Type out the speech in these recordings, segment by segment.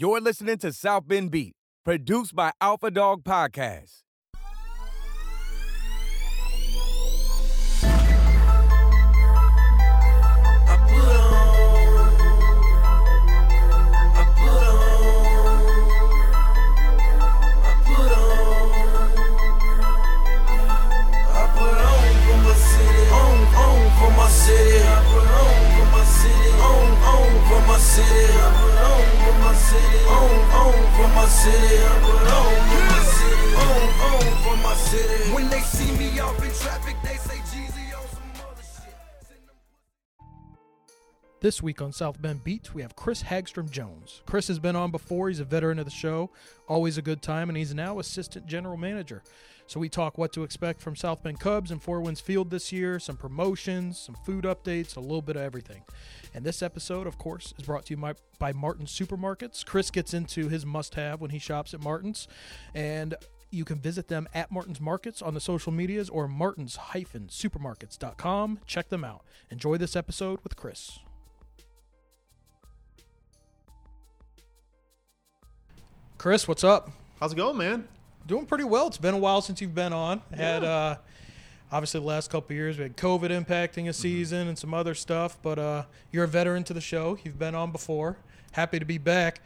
You're listening to South Bend Beat, produced by Alpha Dog Podcast. City, on, on for my city, city, for my city, my city, for my city. When they see me off in traffic, they say Jeezy on some other shit. This week on South Bend Beats, we have Chris Hagstrom Jones. Chris has been on before. He's a veteran of the show, always a good time, and he's now assistant general manager. So we talk what to expect from South Bend Cubs and Four Winds Field this year, some promotions, some food updates, a little bit of everything. And this episode, of course, is brought to you by, Martin's Supermarkets. Chris gets into his must have when he shops at Martin's. And you can visit them at Martin's Markets on the social medias or martins-supermarkets.com. Check them out. Enjoy this episode with Chris. Chris, what's up? How's it going, man? Doing pretty well. It's been a while since you've been on. Had uh, obviously the last couple of years we had COVID impacting a season and some other stuff, but uh, you're a veteran to the show. You've been on before. Happy to be back.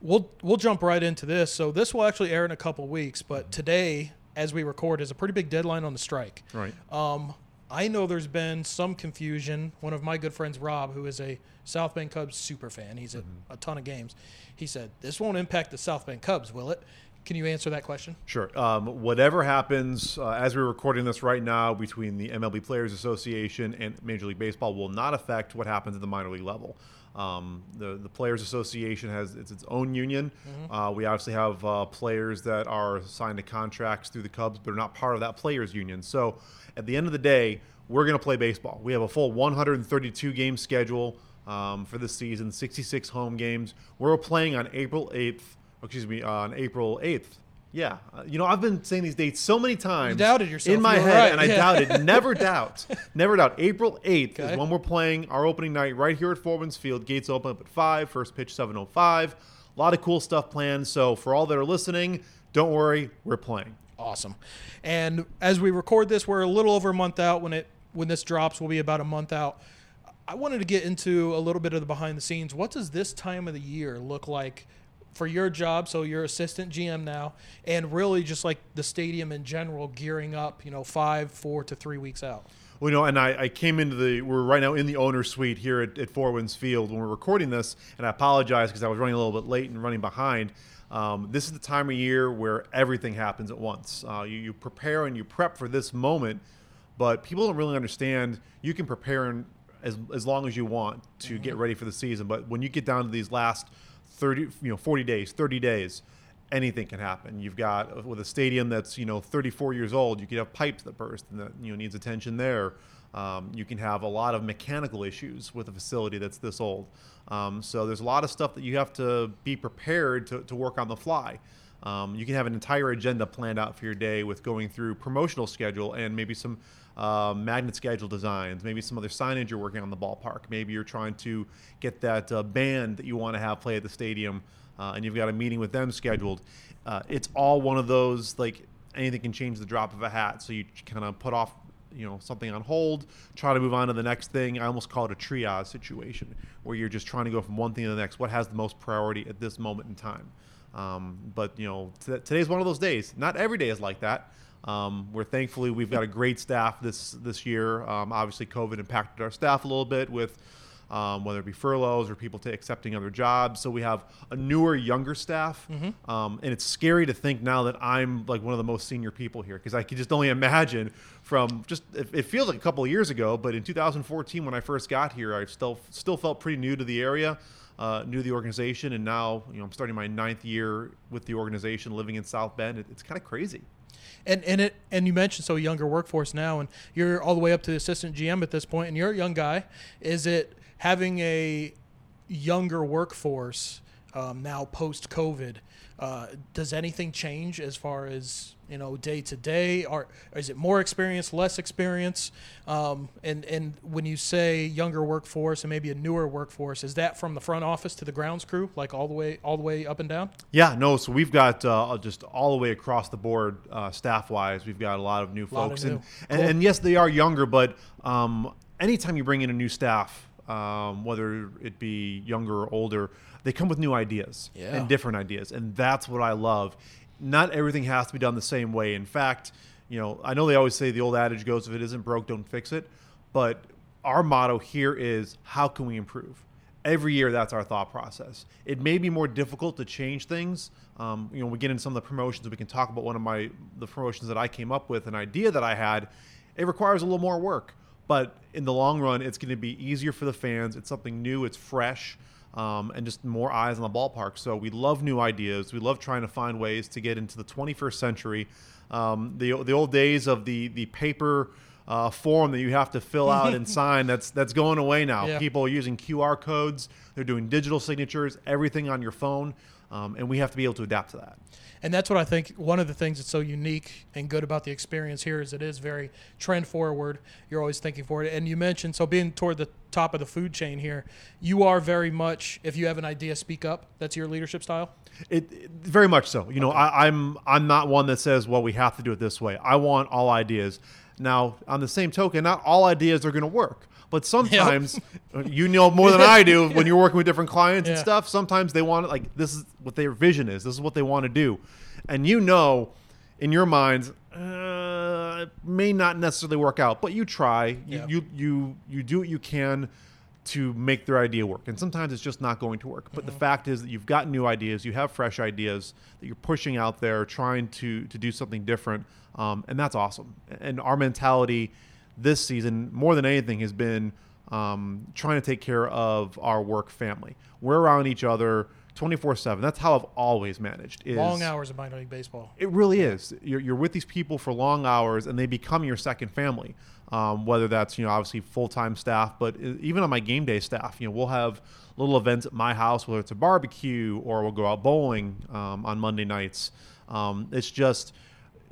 We'll we'll jump right into this. So this will actually air in a couple of weeks, but today, as we record, is a pretty big deadline on the strike. Right. Um, I know there's been some confusion. One of my good friends, Rob, who is a South Bend Cubs super fan, he's at a ton of games. He said, "This won't impact the South Bend Cubs, will it?" Can you answer that question? Sure. Um, whatever happens uh, as we're recording this right now between the MLB Players Association and Major League Baseball will not affect what happens at the minor league level. Um, the the Players Association has it's its own union. Uh, we obviously have uh, players that are signed to contracts through the Cubs, but are not part of that players union. So at the end of the day, we're going to play baseball. We have a full 132 game schedule um, for this season, 66 home games. We're playing on April 8th. Excuse me, on April 8th. Yeah, uh, you know I've been saying these dates so many times. doubted yourself. in my You head, right, and I yeah. doubted. Never doubt, never doubt. April 8th Okay. is when we're playing our opening night right here at Winds Field. Gates open up at five. First pitch 7:05. A lot of cool stuff planned. So for all that are listening, don't worry, we're playing. Awesome. And as we record this, we're a little over a month out. When it when this drops, we'll be about a month out. I wanted to get into a little bit of the behind the scenes. What does this time of the year look like for your job? So you're assistant GM now, and really just like the stadium in general, gearing up. You know, five, four to three weeks out. Well, you know, and I, I came into the, we're right now in the owner suite here at, at Four Winds Field when we're recording this, and I apologize because I was running a little bit late and running behind. Um, this is the time of year where everything happens at once. Uh, you, you prepare and you prep for this moment, but people don't really understand you can prepare in, as, as long as you want to get ready for the season. But when you get down to these last 30, you know, 40 days, 30 days, anything can happen. You've got with a stadium that's you know 34 years old, you could have pipes that burst and that you know needs attention there. Um, you can have a lot of mechanical issues with a facility that's this old. Um, so there's a lot of stuff that you have to be prepared to, to work on the fly. Um, you can have an entire agenda planned out for your day with going through promotional schedule and maybe some uh, magnet schedule designs, maybe some other signage you're working on the ballpark. Maybe you're trying to get that uh, band that you want to have play at the stadium, uh, and you've got a meeting with them scheduled. Uh, it's all one of those like anything can change the drop of a hat. So you kind of put off you know something on hold try to move on to the next thing i almost call it a triage situation where you're just trying to go from one thing to the next what has the most priority at this moment in time um, but you know t- today's one of those days not every day is like that um, we're thankfully we've got a great staff this this year um, obviously covid impacted our staff a little bit with um, whether it be furloughs or people ta accepting other jobs. So we have a newer, younger staff, um, and it's scary to think now that I'm like one of the most senior people here because I can just only imagine from just it, it feels like a couple of years ago, but in 2014 when I first got here, I still still felt pretty new to the area. Uh, knew the organization, and now you know I'm starting my ninth year with the organization, living in South Bend. It, it's kind of crazy. And and it and you mentioned so younger workforce now, and you're all the way up to the assistant GM at this point, and you're a young guy. Is it having a younger workforce? um, now post COVID. Uh, does anything change as far as you know day to day? Or is it more experience, less experience? Um, and and when you say younger workforce and maybe a newer workforce, is that from the front office to the grounds crew, like all the way all the way up and down? Yeah, no. So we've got uh, just all the way across the board, uh, staff wise. We've got a lot of new Lot of folks, new. and, and and yes, they are younger. But um, anytime you bring in a new staff, um, whether it be younger or older, they come with new ideas Yeah. and different ideas, and that's what I love. Not everything has to be done the same way. In fact, you know, I know they always say the old adage goes, "If it isn't broke, don't fix it." But our motto here is, how can we improve? every year that's our thought process it may be more difficult to change things um, you know we get into some of the promotions we can talk about one of my the promotions that i came up with an idea that i had it requires a little more work but in the long run it's going to be easier for the fans it's something new it's fresh um, and just more eyes on the ballpark so we love new ideas we love trying to find ways to get into the 21st century um, the, the old days of the the paper uh, form that you have to fill out and sign that's that's going away now Yeah. people are using QR codes. They're doing digital signatures, everything on your phone, um, and we have to be able to adapt to that. And that's what I think one of the things that's so unique and good about the experience here is it is very trend forward. You're always thinking forward. And you mentioned, so being toward the top of the food chain here, you are very much, if you have an idea, speak up. That's your leadership style. It, it- very much so. You know, I, I'm I'm not one that says, well, we have to do it this way. I want all ideas. Now, on the same token, not all ideas are going to work. But sometimes, you know more than I do when you're working with different clients and stuff. Sometimes they want it like this is what their vision is. This is what they want to do, and you know, in your minds, uh, it may not necessarily work out. But you try. You Yeah. you you, you do what you can to make their idea work. And sometimes it's just not going to work. But the fact is that you've got new ideas, you have fresh ideas that you're pushing out there, trying to to do something different, um, and that's awesome. And our mentality this season, more than anything, has been um, trying to take care of our work family. We're around each other. 24 7 that's how i've always managed is Long hours of minor league baseball. it really is. You're, you're with these people for long hours, and they become your second family. Um, whether that's you know obviously full time staff, but even on my game day staff, you know we'll have little events at my house, whether it's a barbecue or we'll go out bowling um, on Monday nights. Um, it's just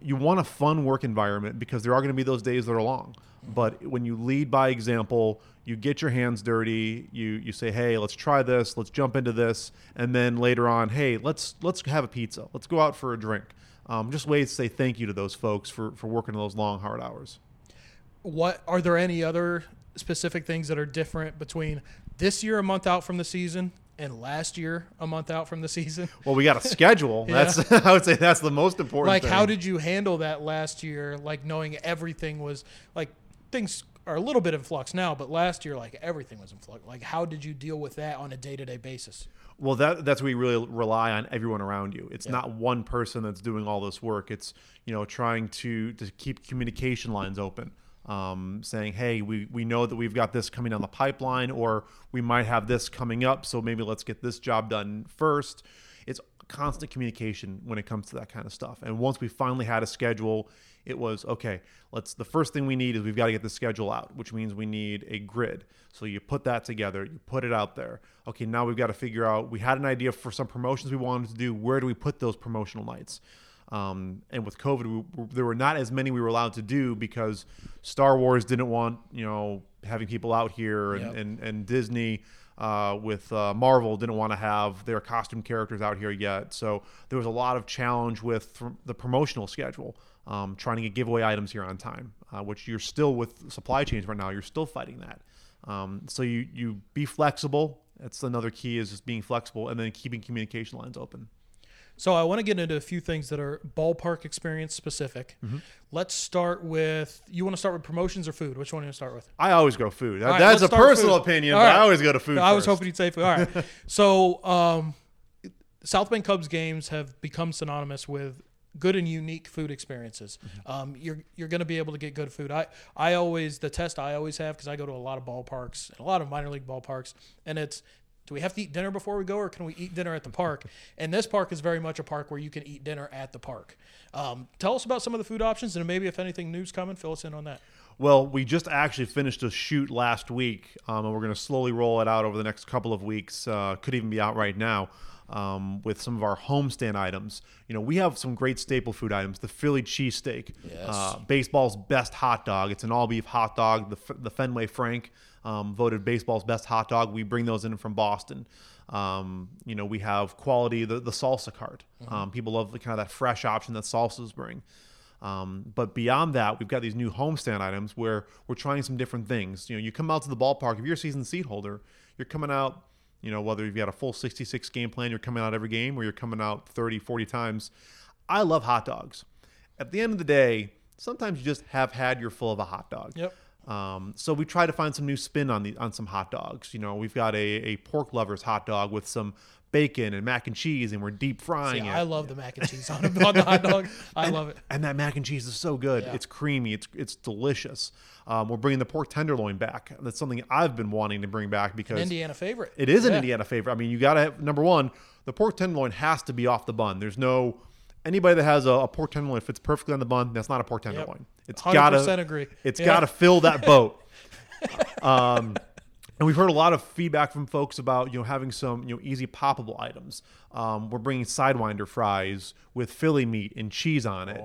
you want a fun work environment because there are going to be those days that are long. But when you lead by example, you get your hands dirty. You you say, "Hey, let's try this. Let's jump into this," and then later on, "Hey, let's let's have a pizza. Let's go out for a drink." Um, just ways to say thank you to those folks for for working those long, hard hours. What are there any other specific things that are different between this year, a month out from the season, and last year, a month out from the season? Well, we got a schedule. Yeah. That's I would say that's the most important. like thing. how did you handle that last year like knowing everything was like things are a little bit in flux now but last year like everything was in flux like how did you deal with that on a day-to-day basis Well, that that's where you really rely on everyone around you. It's not one person that's doing all this work. It's you know trying to to keep communication lines open, um, saying, "Hey, we we know that we've got this coming down the pipeline, or we might have this coming up. So maybe let's get this job done first. It's constant communication when it comes to that kind of stuff. And once we finally had a schedule, it was okay. Let's. The first thing we need is we've got to get the schedule out, which means we need a grid. So you put that together, you put it out there. Okay, now we've got to figure out. We had an idea for some promotions we wanted to do. Where do we put those promotional nights? Um, and with COVID, we, there were not as many we were allowed to do because Star Wars didn't want you know having people out here, and Yep. and, and Disney uh, with uh, Marvel didn't want to have their costume characters out here yet. So there was a lot of challenge with th- the promotional schedule, um, trying to get giveaway items here on time, uh, which you're still with supply chains right now. You're still fighting that. Um, so you you be flexible. That's another key is just being flexible and then keeping communication lines open. So i want to get into a few things that are ballpark experience specific Mm-hmm. let's start with you want to start with promotions or food which one do you want to start with I always go food. That- that's a personal opinion, All but right. I always go to food. I was hoping you'd say food. All right. so, um, South Bend Cubs games have become synonymous with good and unique food experiences. Mm-hmm. Um, you're you're going to be able to get good food. I I always the test I always have because I go to a lot of ballparks, and a lot of minor league ballparks, and it's. Do we have to eat dinner before we go, or can we eat dinner at the park? And this park is very much a park where you can eat dinner at the park. Um, tell us about some of the food options, and maybe if anything new's coming, fill us in on that. Well, we just actually finished a shoot last week, um, and we're going to slowly roll it out over the next couple of weeks. Uh, could even be out right now. um, with some of our homestand items. You know, we have some great staple food items. The Philly cheesesteak, Yes. uh, baseball's best hot dog. It's an all beef hot dog. The, the Fenway Frank um, voted baseball's best hot dog. We bring those in from Boston. Um, you know, we have quality, the, the salsa cart. Um, people love the kind of that fresh option that salsas bring. Um, but beyond that, we've got these new homestand items where we're trying some different things. You know, you come out to the ballpark, if you're a season seat holder, you're coming out, you know, whether you've got a full 66 game plan, you're coming out every game, or you're coming out 30, 40 times. I love hot dogs. At the end of the day, sometimes you just have had your full of a hot dog. Yep. Um, so we try to find some new spin on the on some hot dogs. You know, we've got a, a pork lovers hot dog with some bacon and mac and cheese, and we're deep frying See, it. I love the mac and cheese on, on the hot dog. I love it. And that mac and cheese is so good. Yeah. It's creamy. It's it's delicious. Um, we're bringing the pork tenderloin back. That's something I've been wanting to bring back because Indiana favorite. it is an Yeah. Indiana favorite. I mean, you got to number one. The pork tenderloin has to be off the bun. There's no anybody that has a, a pork tenderloin fits perfectly on the bun. That's not a pork tenderloin. It's got 100% to agree. It's Yeah. got to fill that boat. um, and we've heard a lot of feedback from folks about you know having some you know easy poppable items. Um, we're bringing sidewinder fries with Philly meat and cheese on it.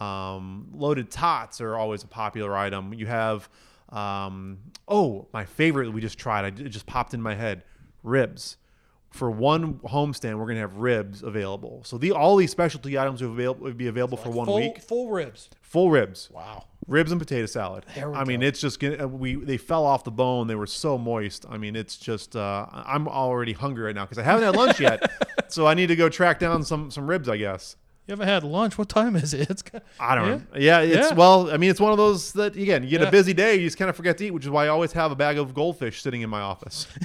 Um, loaded tots are always a popular item. You have um, oh my favorite that we just tried. I, it just popped in my head. Ribs. For one homestand, we're gonna have ribs available. So the all these specialty items will be available for one full, week. Full ribs. Full ribs Wow. ribs and potato salad. I mean, it's just We they fell off the bone. They were so moist. I mean, it's just. Uh, I'm already hungry right now because I haven't had lunch yet. so I need to go track down some some ribs. I guess. You haven't had lunch. What time is it? It's got- I don't Yeah. know. Yeah, it's Yeah. well. I mean, it's one of those that again, you get Yeah. a busy day, you just kind of forget to eat, which is why I always have a bag of goldfish sitting in my office.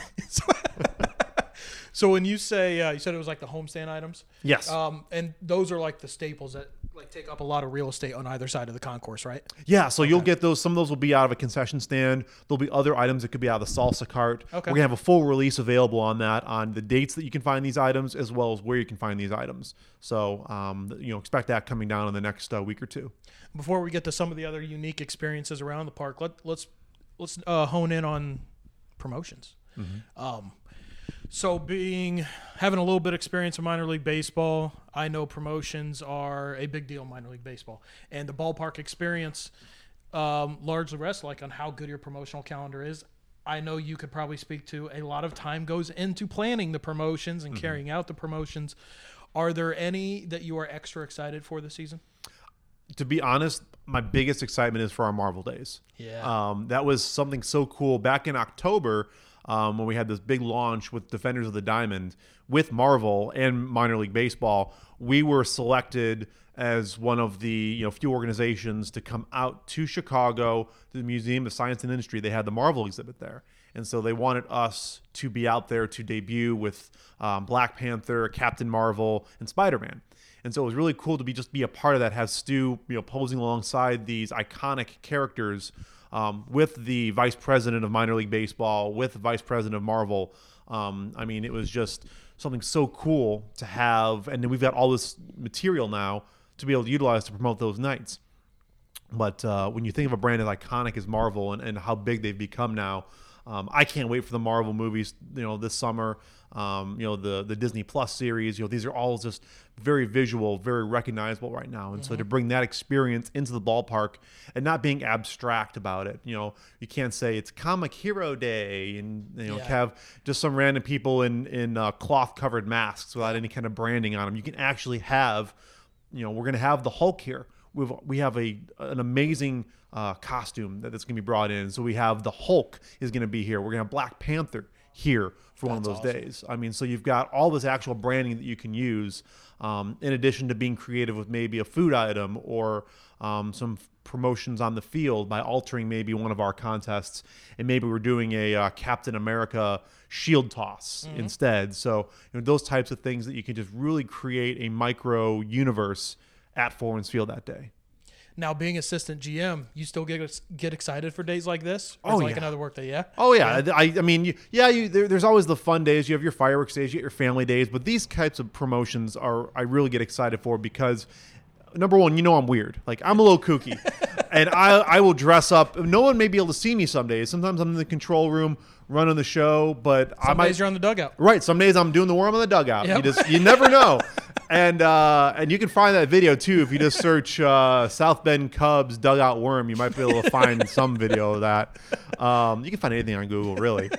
So when you say uh, you said it was like the homestand items, Yes. um, and those are like the staples that like take up a lot of real estate on either side of the concourse, right? Yeah, so you'll get those. Some of those will be out of a concession stand. There'll be other items that could be out of the salsa cart. Okay. We're gonna have a full release available on that, on the dates that you can find these items, as well as where you can find these items. So, um, you know, expect that coming down in the next uh, week or two. Before we get to some of the other unique experiences around the park, let let's let's uh, hone in on promotions. Um, so being having a little bit of experience in minor league baseball, I know promotions are a big deal in minor league baseball, and the ballpark experience um, largely rests like on how good your promotional calendar is. I know you could probably speak to a lot of time goes into planning the promotions and carrying out the promotions. Are there any that you are extra excited for this season? to be honest, my biggest excitement is for our Marvel days. Yeah. Um, that was something so cool back in October um, when we had this big launch with Defenders of the Diamond with Marvel and minor league baseball. We were selected as one of the you know few organizations to come out to Chicago to the Museum of Science and Industry. They had the Marvel exhibit there. And so they wanted us to be out there to debut with um, Black Panther, Captain Marvel, and Spider Man. And so it was really cool to be just be a part of that. Have Stu, you know, posing alongside these iconic characters um, with the vice president of minor league baseball, with the vice president of Marvel. Um, I mean, it was just something so cool to have, and then we've got all this material now to be able to utilize to promote those nights. But uh, when you think of a brand as iconic as Marvel and, and how big they've become now, um, I can't wait for the Marvel movies. You know, this summer. Um, you know, the the Disney Plus series. You know, these are all just very visual, very recognizable right now. And so to bring that experience into the ballpark and not being abstract about it. You know, you can't say it's Comic Hero Day and you know Yeah. have just some random people in in uh, cloth covered masks without any kind of branding on them. You can actually have you know, we're going to have the Hulk here. We've we have a an amazing uh, costume that that's going to be brought in. So we have the Hulk is going to be here. We're going to have Black Panther here for one of those awesome. days. I mean, so you've got all this actual branding that you can use, um, in addition to being creative with maybe a food item or um, some f- promotions on the field by altering maybe one of our contests, and maybe we're doing a uh, Captain America shield toss Mm-hmm. instead. So you know, those types of things that you can just really create a micro universe at Four Winds Field that day. Now, being assistant GM, you still get get excited for days like this? Oh, it's like yeah. another work day, yeah. Oh yeah, I, I mean, you, yeah, you, there, there's always the fun days. You have your fireworks days, you get your family days, but these types of promotions are I really get excited for because number one, you know I'm weird, like I'm a little kooky, and I I will dress up. No one may be able to see me some days. Sometimes I'm in the control room running the show, but I Some might days you're on the dugout. Right. Some days I'm doing the worm on the dugout. Yep. You just you never know. and uh, and you can find that video too if you just search uh, South Bend Cubs dugout worm. You might be able to find some video of that. Um, you can find anything on Google really.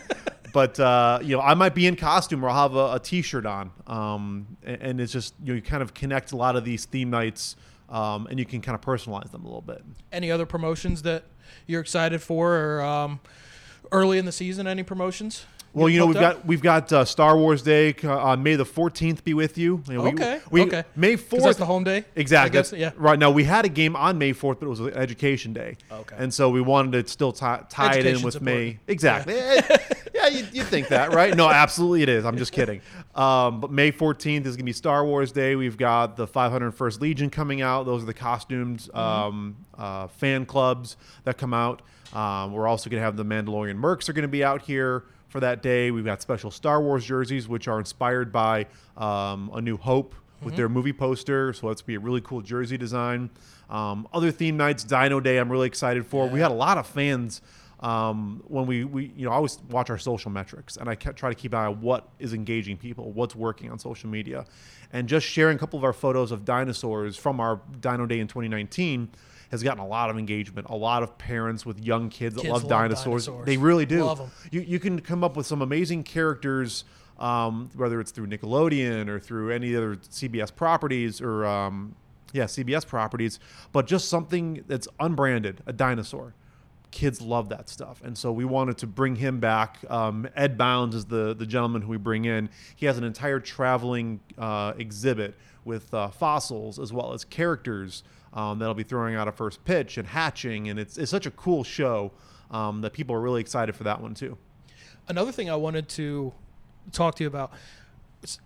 But uh, you know, I might be in costume or I'll have a, a T-shirt on, um, and, and it's just you, know, you kind of connect a lot of these theme nights, um, and you can kind of personalize them a little bit. Any other promotions that you're excited for, or um, early in the season? Any promotions? Well, you know, we've up? got we've got uh, Star Wars Day uh, May the fourteenth. Be with you. You know, we- Okay, We, okay. May fourth. that's the home day. Exactly. I guess, yeah. Right now, we had a game on May fourth, but it was an Education Day. Okay. And so we wanted to still tie, tie it in with May. Exactly. Eh, yeah, you, you think that, right? No, absolutely it is. I'm just kidding. Um, but May 14th is going to be Star Wars Day. We've got the 501st Legion coming out. Those are the costumed Mm-hmm. um, uh, fan clubs that come out. Um, we're also going to have the Mandalorian Mercs are going to be out here for that day. We've got special Star Wars jerseys, which are inspired by um, A New Hope with their movie poster. So that's be a really cool jersey design. Um, other theme nights, Dino Day, I'm really excited for. We had a lot of fans um, when we, we, you know, I always watch our social metrics and I try to keep an eye on what is engaging people, what's working on social media. And just sharing a couple of our photos of dinosaurs from our Dino Day in 2019 has gotten a lot of engagement. A lot of parents with young kids that Kids love, love dinosaurs. dinosaurs. They really do. Love 'em. You, you can come up with some amazing characters, um, whether it's through Nickelodeon or through any other CBS properties or, um, yeah, CBS properties, but just something that's unbranded, a dinosaur. Kids love that stuff, and so we wanted to bring him back. Um, Ed Bounds is the the gentleman who we bring in. He has an entire traveling uh, exhibit with uh, fossils as well as characters um, that'll be throwing out a first pitch and hatching, and it's it's such a cool show um, that people are really excited for that one too. Another thing I wanted to talk to you about,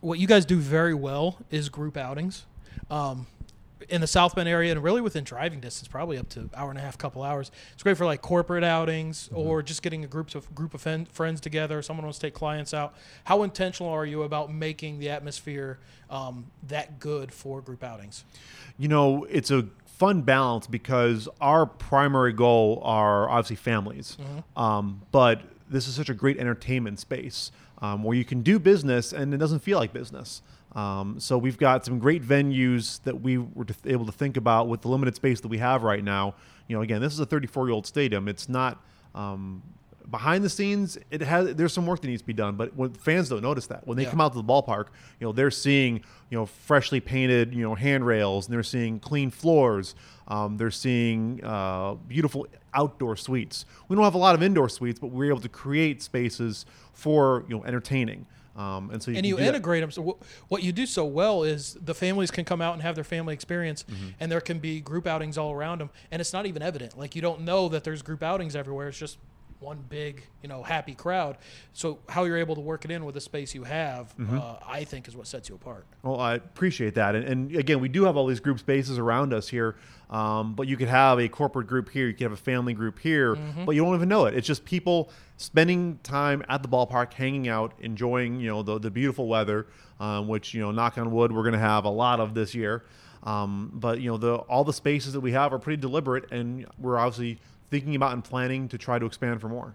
what you guys do very well is group outings. Um, in the South Bend area and really within driving distance, probably up to hour and a half, couple hours. It's great for like corporate outings Mm-hmm. or just getting a group of group of fen- friends together. Someone wants to take clients out. How intentional are you about making the atmosphere um, that good for group outings? You know, it's a fun balance because our primary goal are obviously families, um, but this is such a great entertainment space um, where you can do business and it doesn't feel like business. Um, so we've got some great venues that we were able to think about with the limited space that we have right now. You know, again, this is a 34 year old stadium. It's not um, behind the scenes. It has there's some work that needs to be done, but when fans don't notice that when they Yeah. come out to the ballpark, you know, they're seeing you know freshly painted you know handrails and they're seeing clean floors. Um, they're seeing uh, beautiful outdoor suites. We don't have a lot of indoor suites, but we're able to create spaces for you know entertaining. Um, and so you and you do that. integrate them. So wh- what you do so well is the families can come out and have their family experience, Mm-hmm. and there can be group outings all around them, and it's not even evident. Like you don't know that there's group outings everywhere. It's just one big, you know, happy crowd. So how you're able to work it in with the space you have, Mm-hmm. uh, I think, is what sets you apart. Well, I appreciate that, and, and again, we do have all these group spaces around us here. Um, but you could have a corporate group here, you could have a family group here, but you don't even know it. It's just people spending time at the ballpark, hanging out, enjoying you know the, the beautiful weather, um, which you know, knock on wood, we're going to have a lot of this year. Um, but you know, the all the spaces that we have are pretty deliberate, and we're obviously thinking about and planning to try to expand for more.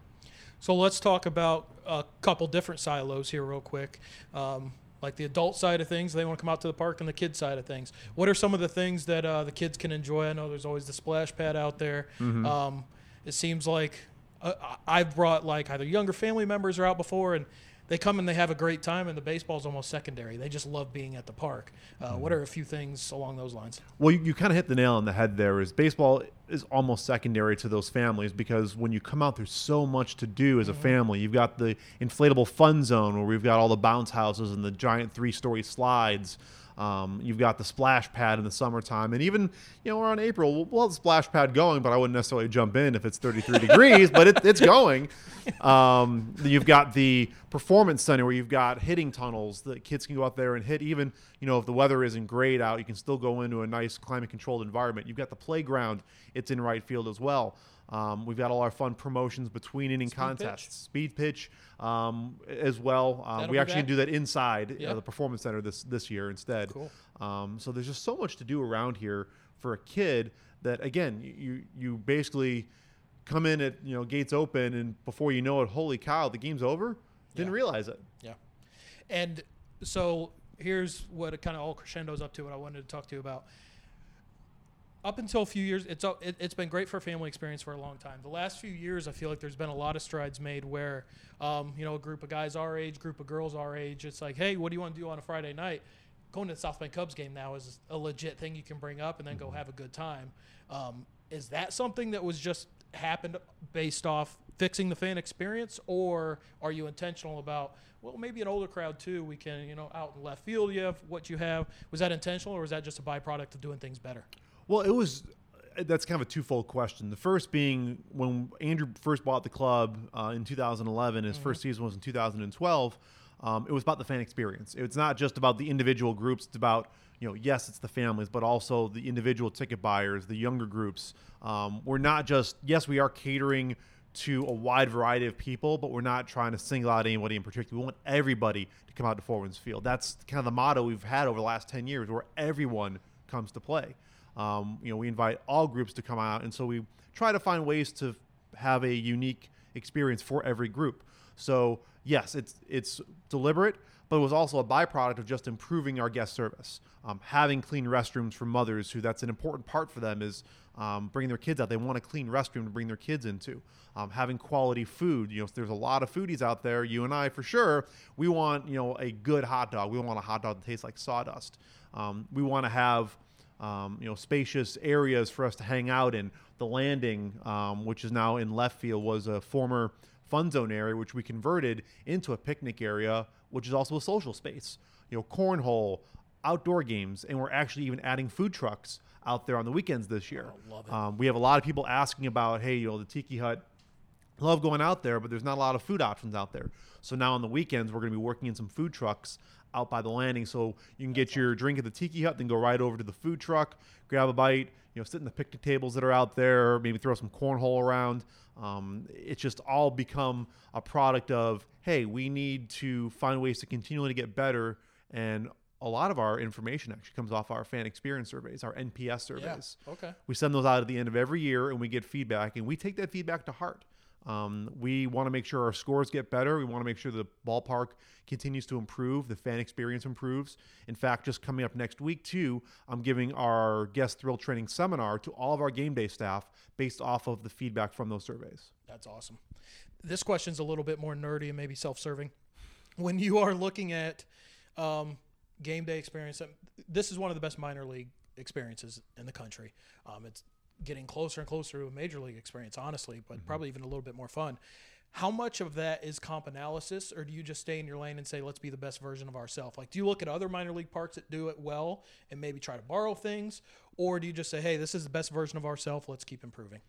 So let's talk about a couple different silos here, real quick. Um, like the adult side of things, they want to come out to the park, and the kid side of things. What are some of the things that uh, the kids can enjoy? I know there's always the splash pad out there. Um, it seems like uh, I've brought like either younger family members are out before, and they come and they have a great time, and the baseball's almost secondary. They just love being at the park. Uh, What are a few things along those lines? Well, you, you kind of hit the nail on the head there. Is baseball is almost secondary to those families because when you come out, there's so much to do as a family. You've got the inflatable fun zone where we've got all the bounce houses and the giant three-story slides. Um, you've got the splash pad in the summertime, and even you know around April, we'll, we'll have the splash pad going, but I wouldn't necessarily jump in if it's 33 degrees, but it, it's going. Um, you've got the performance center where you've got hitting tunnels that kids can go out there and hit. Even you know if the weather isn't great out, you can still go into a nice climate-controlled environment. You've got the playground; it's in right field as well. Um, we've got all our fun promotions between inning Speed contests, pitch. speed pitch um, as well. Um, we actually do that inside uh, Yeah. the performance center this this year instead. Cool. Um, so there's just so much to do around here for a kid that again you you basically come in at you know gates open and before you know it, holy cow, the game's over. Didn't Yeah. realize it. Yeah. And so here's what it kind of all crescendos up to what I wanted to talk to you about. Up until a few years, it's it, it's been great for family experience for a long time. The last few years, I feel like there's been a lot of strides made where, um, you know, a group of guys our age, group of girls our age, it's like, hey, what do you want to do on a Friday night? Going to the South Bend Cubs game now is a legit thing you can bring up and then go have a good time. Um, is that something that was just happened based off fixing the fan experience, or are you intentional about well, maybe an older crowd too? We can, you know, out in left field, you have what you have. Was that intentional, or was that just a byproduct of doing things better? Well, it was. That's kind of a twofold question. The first being when Andrew first bought the club uh, in 2011, his first season was in 2012. Um, it was about the fan experience. It's not just about the individual groups. It's about you know, yes, it's the families, but also the individual ticket buyers, the younger groups. Um, we're not just yes, we are catering to a wide variety of people, but we're not trying to single out anybody in particular. We want everybody to come out to Four Winds Field. That's kind of the motto we've had over the last 10 years, where everyone comes to play. Um, you know, we invite all groups to come out, and so we try to find ways to have a unique experience for every group. So yes, it's it's deliberate, but it was also a byproduct of just improving our guest service, um, having clean restrooms for mothers who that's an important part for them is um, bringing their kids out. They want a clean restroom to bring their kids into. Um, having quality food. You know, there's a lot of foodies out there. You and I, for sure, we want you know a good hot dog. We want a hot dog that tastes like sawdust. Um, we want to have um, you know, spacious areas for us to hang out in. The landing, um, which is now in left field, was a former fun zone area, which we converted into a picnic area, which is also a social space. You know, cornhole, outdoor games, and we're actually even adding food trucks out there on the weekends this year. it. Um, we have a lot of people asking about, hey, you know, the Tiki Hut love going out there, but there's not a lot of food options out there. So now on the weekends, we're going to be working in some food trucks out by the landing, so you can get your drink at the Tiki Hut, then go right over to the food truck, grab a bite, you know, sit in the picnic tables that are out there, maybe throw some cornhole around. Um, it's just all become a product of, hey, we need to find ways to continually get better, and a lot of our information actually comes off our fan experience surveys, our NPS surveys. Okay. We send those out at the end of every year and we get feedback, and we take that feedback to heart. Um, we want to make sure our scores get better. We want to make sure the ballpark continues to improve, the fan experience improves. In fact, just coming up next week, too, I'm giving our guest thrill training seminar to all of our game day staff based off of the feedback from those surveys. That's awesome. This question's a little bit more nerdy and maybe self-serving. When you are looking at um, game day experience, um, this is one of the best minor league experiences in the country. Um, it's getting closer and closer to a major league experience, honestly, but mm-hmm. probably even a little bit more fun. How much of that is comp analysis, or do you just stay in your lane and say, let's be the best version of ourselves? Like, do you look at other minor league parks that do it well and maybe try to borrow things, or do you just say, hey, this is the best version of ourselves, let's keep improving?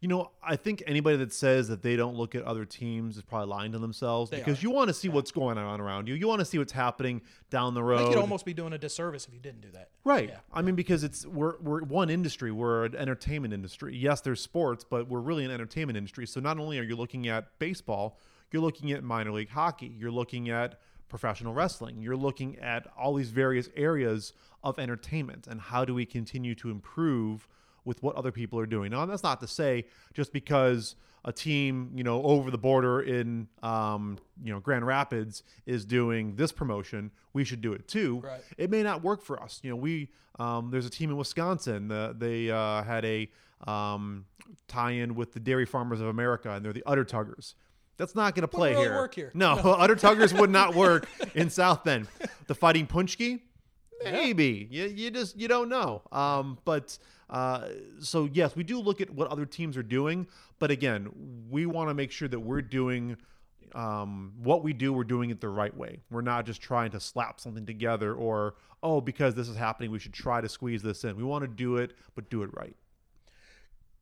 You know, I think anybody that says that they don't look at other teams is probably lying to themselves They because are. you want to see what's going on around you. You want to see what's happening down the road. think you'd almost be doing a disservice if you didn't do that. Right. Yeah. I mean, because it's we're we're one industry. We're an entertainment industry. Yes, there's sports, but we're really an entertainment industry. So not only are you looking at baseball, you're looking at minor league hockey. You're looking at professional wrestling. You're looking at all these various areas of entertainment and how do we continue to improve with what other people are doing. Now, that's not to say just because a team, you know, over the border in, um, you know, Grand Rapids is doing this promotion, we should do it too Right. it may not work for us. You know, we um, there's a team in Wisconsin. Uh, they uh, had a um, tie-in with the Dairy Farmers of America, and they're the Udder Tuggers. That's not going to play really here. work here. No, Udder Tuggers would not work in South Bend. The Fighting Punchki, maybe. You, you just you don't know. Um, but uh, so yes, we do look at what other teams are doing, but again, we want to make sure that we're doing um, what we do, we're doing it the right way. We're not just trying to slap something together or, oh, because this is happening, we should try to squeeze this in. We want to do it, but do it right.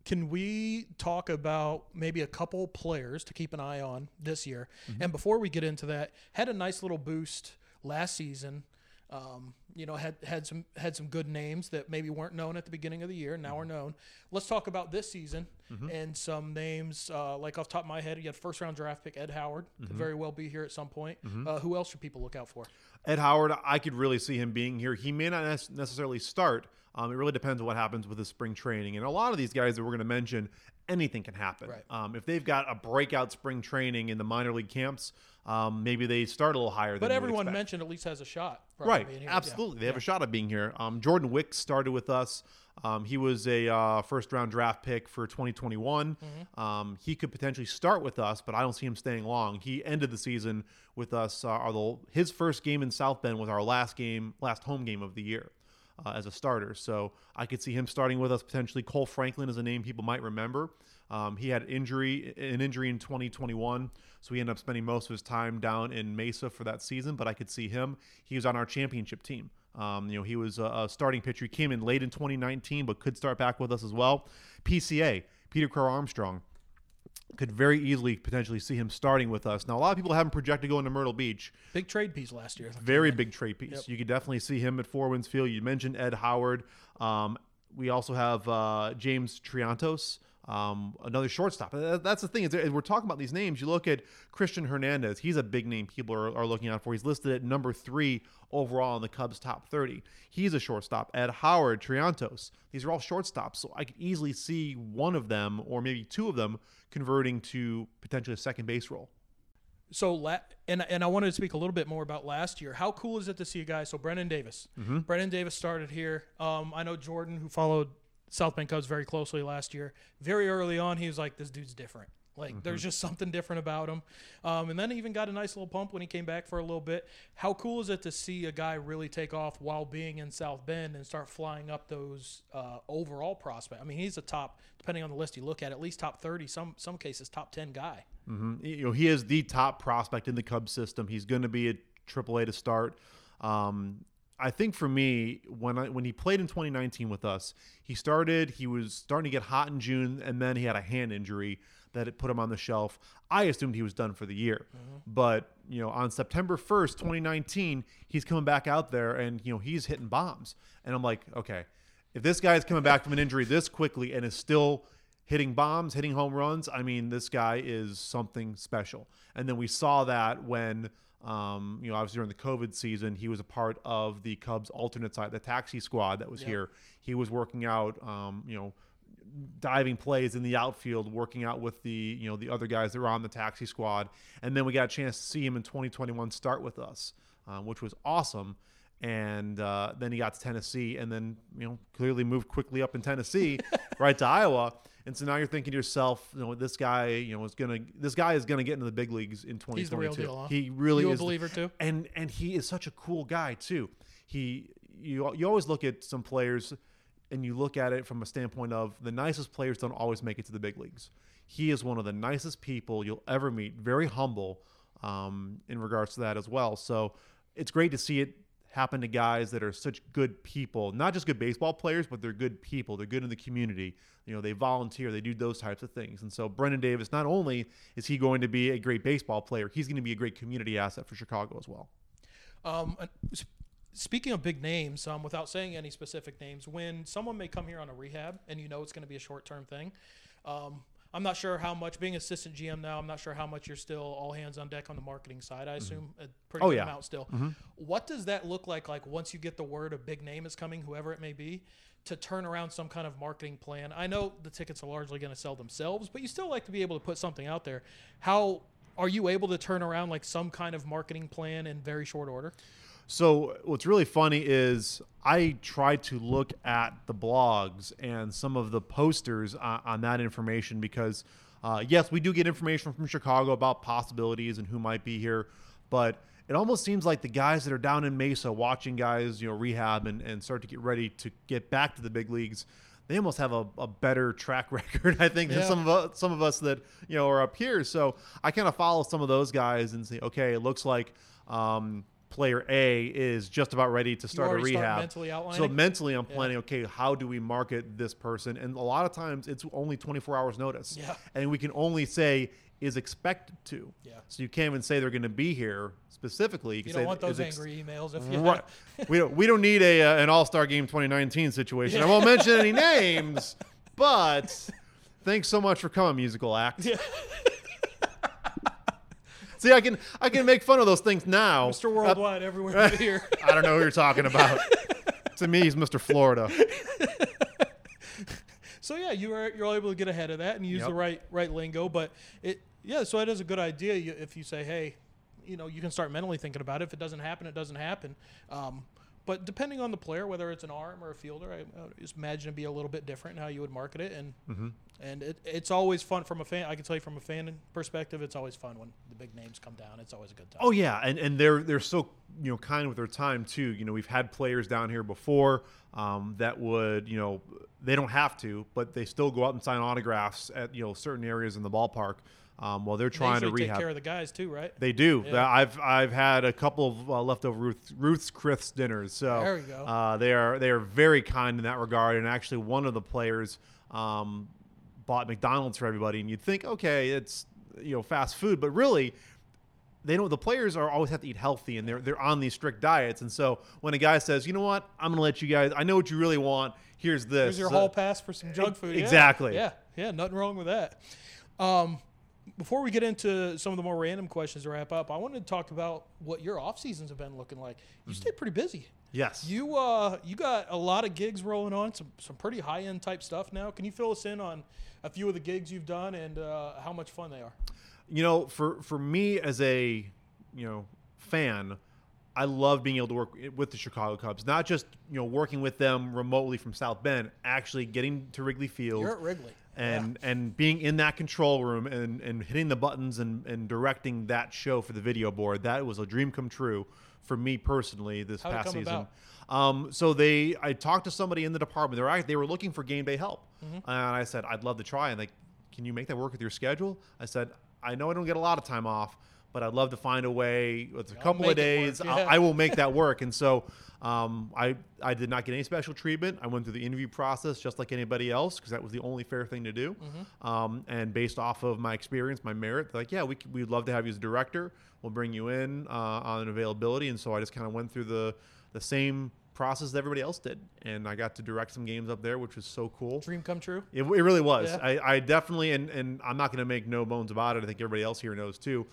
Can we talk about maybe a couple players to keep an eye on this year? And before we get into that, had a nice little boost last season. Um, you know, had had some had some good names that maybe weren't known at the beginning of the year, now are known. Let's talk about this season and some names. Uh, like off the top of my head, you had first round draft pick Ed Howard, could very well be here at some point. Uh, who else should people look out for? Ed Howard, I could really see him being here. He may not necessarily start. Um, it really depends on what happens with his spring training. And a lot of these guys that we're going to mention, anything can happen. Right. Um, if they've got a breakout spring training in the minor league camps, um, maybe they start a little higher. But than you would everyone mentioned at least has a shot. Right, here. Yeah. absolutely. They have a shot at being here. Um, Jordan Wicks started with us. Um, he was a uh, first round draft pick for 2021. Mm-hmm. Um, he could potentially start with us, but I don't see him staying long. He ended the season with us. Uh, although his first game in South Bend was our last game, last home game of the year. Uh, as a starter, so I could see him starting with us potentially. Kohl Franklin is a name people might remember. Um, he had injury, an injury in 2021, so he ended up spending most of his time down in Mesa for that season. But I could see him. He was on our championship team. Um, you know, he was a, a starting pitcher. He came in late in 2019, but could start back with us as well. PCA, Peter Crow Armstrong, could very easily potentially see him starting with us. Now, a lot of people have him projected going to Myrtle Beach. Big trade piece last year. Very big trade piece. You could definitely see him at Four Winds Field. You mentioned Ed Howard. Um, we also have uh, James Triantos, um, another shortstop. That's the thing is we're talking about these names. You look at Christian Hernandez. He's a big name people are, are looking out for. He's listed at number three overall in the Cubs top 30. He's a shortstop. Ed Howard, Triantos. These are all shortstops. So I could easily see one of them or maybe two of them converting to potentially a second base role. So, la- and and I wanted to speak a little bit more about last year. How cool is it to see a guy? So, Brennen Davis. Mm-hmm. Brennen Davis started here. Um, I know Jordan, who followed South Bend Cubs very closely last year. Very early on, he was like, "This dude's different. Like, Mm-hmm. there's just something different about him." Um, and then he even got a nice little pump when he came back for a little bit. How cool is it to see a guy really take off while being in South Bend and start flying up those uh, overall prospect? I mean, he's a top, depending on the list you look at, at least top thirty. Some some cases top ten guy. you know, he is the top prospect in the Cubs system. He's going to be a AAA to start. Um, I think for me, when I when he played in 2019 with us, he started. He was starting to get hot in June, and then he had a hand injury that it put him on the shelf. I assumed he was done for the year, but you know, on September 1st, 2019, he's coming back out there, and you know, he's hitting bombs, and I'm like, okay, if this guy is coming back from an injury this quickly and is still hitting bombs, hitting home runs. I mean, this guy is something special. And then we saw that when, um, you know, obviously during the COVID season, he was a part of the Cubs alternate side, the taxi squad that was here. He was working out, um, you know, diving plays in the outfield, working out with the, you know, the other guys that were on the taxi squad. And then we got a chance to see him in 2021 start with us, um, which was awesome and uh, then he got to Tennessee, and then you know clearly moved quickly up in Tennessee, right to Iowa. And so now you're thinking to yourself, you know, this guy, you know, is gonna, this guy is gonna get into the big leagues in 2022. He's the real deal, huh? He really is You a is. the- believer, too? And and he is such a cool guy too. He, you, you always look at some players, and you look at it from a standpoint of the nicest players don't always make it to the big leagues. He is one of the nicest people you'll ever meet. Very humble, um, in regards to that as well. So it's great to see it happen to guys that are such good people, not just good baseball players, but they're good people. They're good in the community. You know, they volunteer, they do those types of things. And so Brendan Davis, not only is he going to be a great baseball player, he's going to be a great community asset for Chicago as well. Um, speaking of big names, um, without saying any specific names, when someone may come here on a rehab and you know it's going to be a short term thing, um, I'm not sure how much, being assistant GM now, I'm not sure how much you're still all hands on deck on the marketing side. I assume a pretty Oh, good yeah. amount still. What does that look like, like once you get the word a big name is coming, whoever it may be, to turn around some kind of marketing plan? I know the tickets are largely going to sell themselves, but you still like to be able to put something out there. How are you able to turn around like some kind of marketing plan in very short order? So what's really funny is I tried to look at the blogs and some of the posters on, on that information because uh, yes, we do get information from Chicago about possibilities and who might be here, but it almost seems like the guys that are down in Mesa watching guys, you know, rehab and, and start to get ready to get back to the big leagues. They almost have a, a better track record, I think, than Yeah. some of us, some of us that you know are up here. So I kind of follow some of those guys and say, okay, it looks like um, player A is just about ready to start a rehab. mentally so mentally, I'm Yeah. planning. Okay, how do we market this person? And a lot of times, it's only 24 hours notice. Yeah. And we can only say is expected to. Yeah. So you can't even say they're going to be here specifically. You You don't want those ex- angry emails if you Right. we don't. We don't need a uh, an All Star Game 2019 situation. I won't mention any names, but thanks so much for coming, musical act. Yeah. See, I can I can make fun of those things now. Mr. Worldwide everywhere here. I don't know who you're talking about. to me, he's Mr. Florida. So yeah, you were you're all able to get ahead of that and use Yep. the right right lingo. But it yeah, so it is a good idea if you say, hey, you know, you can start mentally thinking about it. If it doesn't happen, it doesn't happen. Um, but depending on the player, whether it's an arm or a fielder, I, I just imagine it'd be a little bit different in how you would market it. And Mm-hmm. And it, it's always fun from a fan. I can tell you from a fan perspective, it's always fun when the big names come down. It's always a good time. Oh yeah, and and they're they're so you know kind with their time too. You know, we've had players down here before um, that would you know they don't have to, but they still go out and sign autographs at you know certain areas in the ballpark um, while they're They trying to usually take rehab. care of the guys too, right? They do. Yeah. I've I've had a couple of uh, leftover Ruth, Ruth's Chris dinners. So There we go. Uh, they are they are very kind in that regard. And actually, one of the players um, bought McDonald's for everybody. And you'd think, okay, it's you know fast food, but really. They know the players are always have to eat healthy, and they're they're on these strict diets. And so when a guy says, "You know what? I'm going to let you guys. I know what you really want. Here's this." Here's your So- hall pass for some junk food. Exactly. Yeah, yeah, nothing wrong with that. Um, before we get into some of the more random questions to wrap up, I wanted to talk about what your off seasons have been looking like. You stay pretty busy. Yes. You uh, you got a lot of gigs rolling on, some some pretty high end type stuff now. Can you fill us in on a few of the gigs you've done and uh, how much fun they are? you know, for for me as a you know fan, I love being able to work with the Chicago Cubs. Not just you know working with them remotely from South Bend, actually getting to Wrigley Field You're at Wrigley. and and being in that control room and and hitting the buttons and and directing that show for the video board. That was a dream come true for me personally this How'd past season. about? Um, so they, I talked to somebody in the department. They were they were looking for game day help, Mm-hmm. and I said I'd love to try. And like, can you make that work with your schedule? I said I know I don't get a lot of time off, but I'd love to find a way. With a I'll couple of make it work, days, yeah. I will make that work. And so um, I I did not get any special treatment. I went through the interview process just like anybody else because that was the only fair thing to do. Mm-hmm. Um, and based off of my experience, my merit, they're like, yeah, we, we'd love to have you as a director. We'll bring you in uh, on availability. And so I just kind of went through the the same process that everybody else did, and I got to direct some games up there, which was so cool. Dream come true. It, it really was. Yeah. I, I definitely, and, and I'm not going to make no bones about it. I think everybody else here knows too.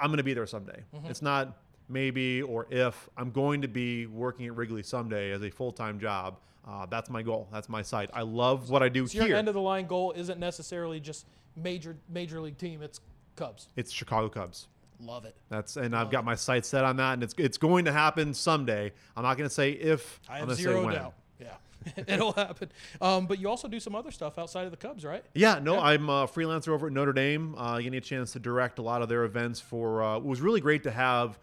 I'm going to be there someday. Mm-hmm. It's not maybe or if. I'm going to be working at Wrigley someday as a full time job. Uh, that's my goal. That's my sight. I love what I do So your end of the line goal isn't necessarily just major major league team. It's Cubs. it's Chicago Cubs. Love it. That's and I've got my sights set on that, and it's it's going to happen someday. I'm not going to say if. I have zero doubt. Yeah, it'll happen. Um, but you also do some other stuff outside of the Cubs, right? Yeah, no, I'm a freelancer over at Notre Dame. Uh, getting a chance to direct a lot of their events for. Uh, it was really great to have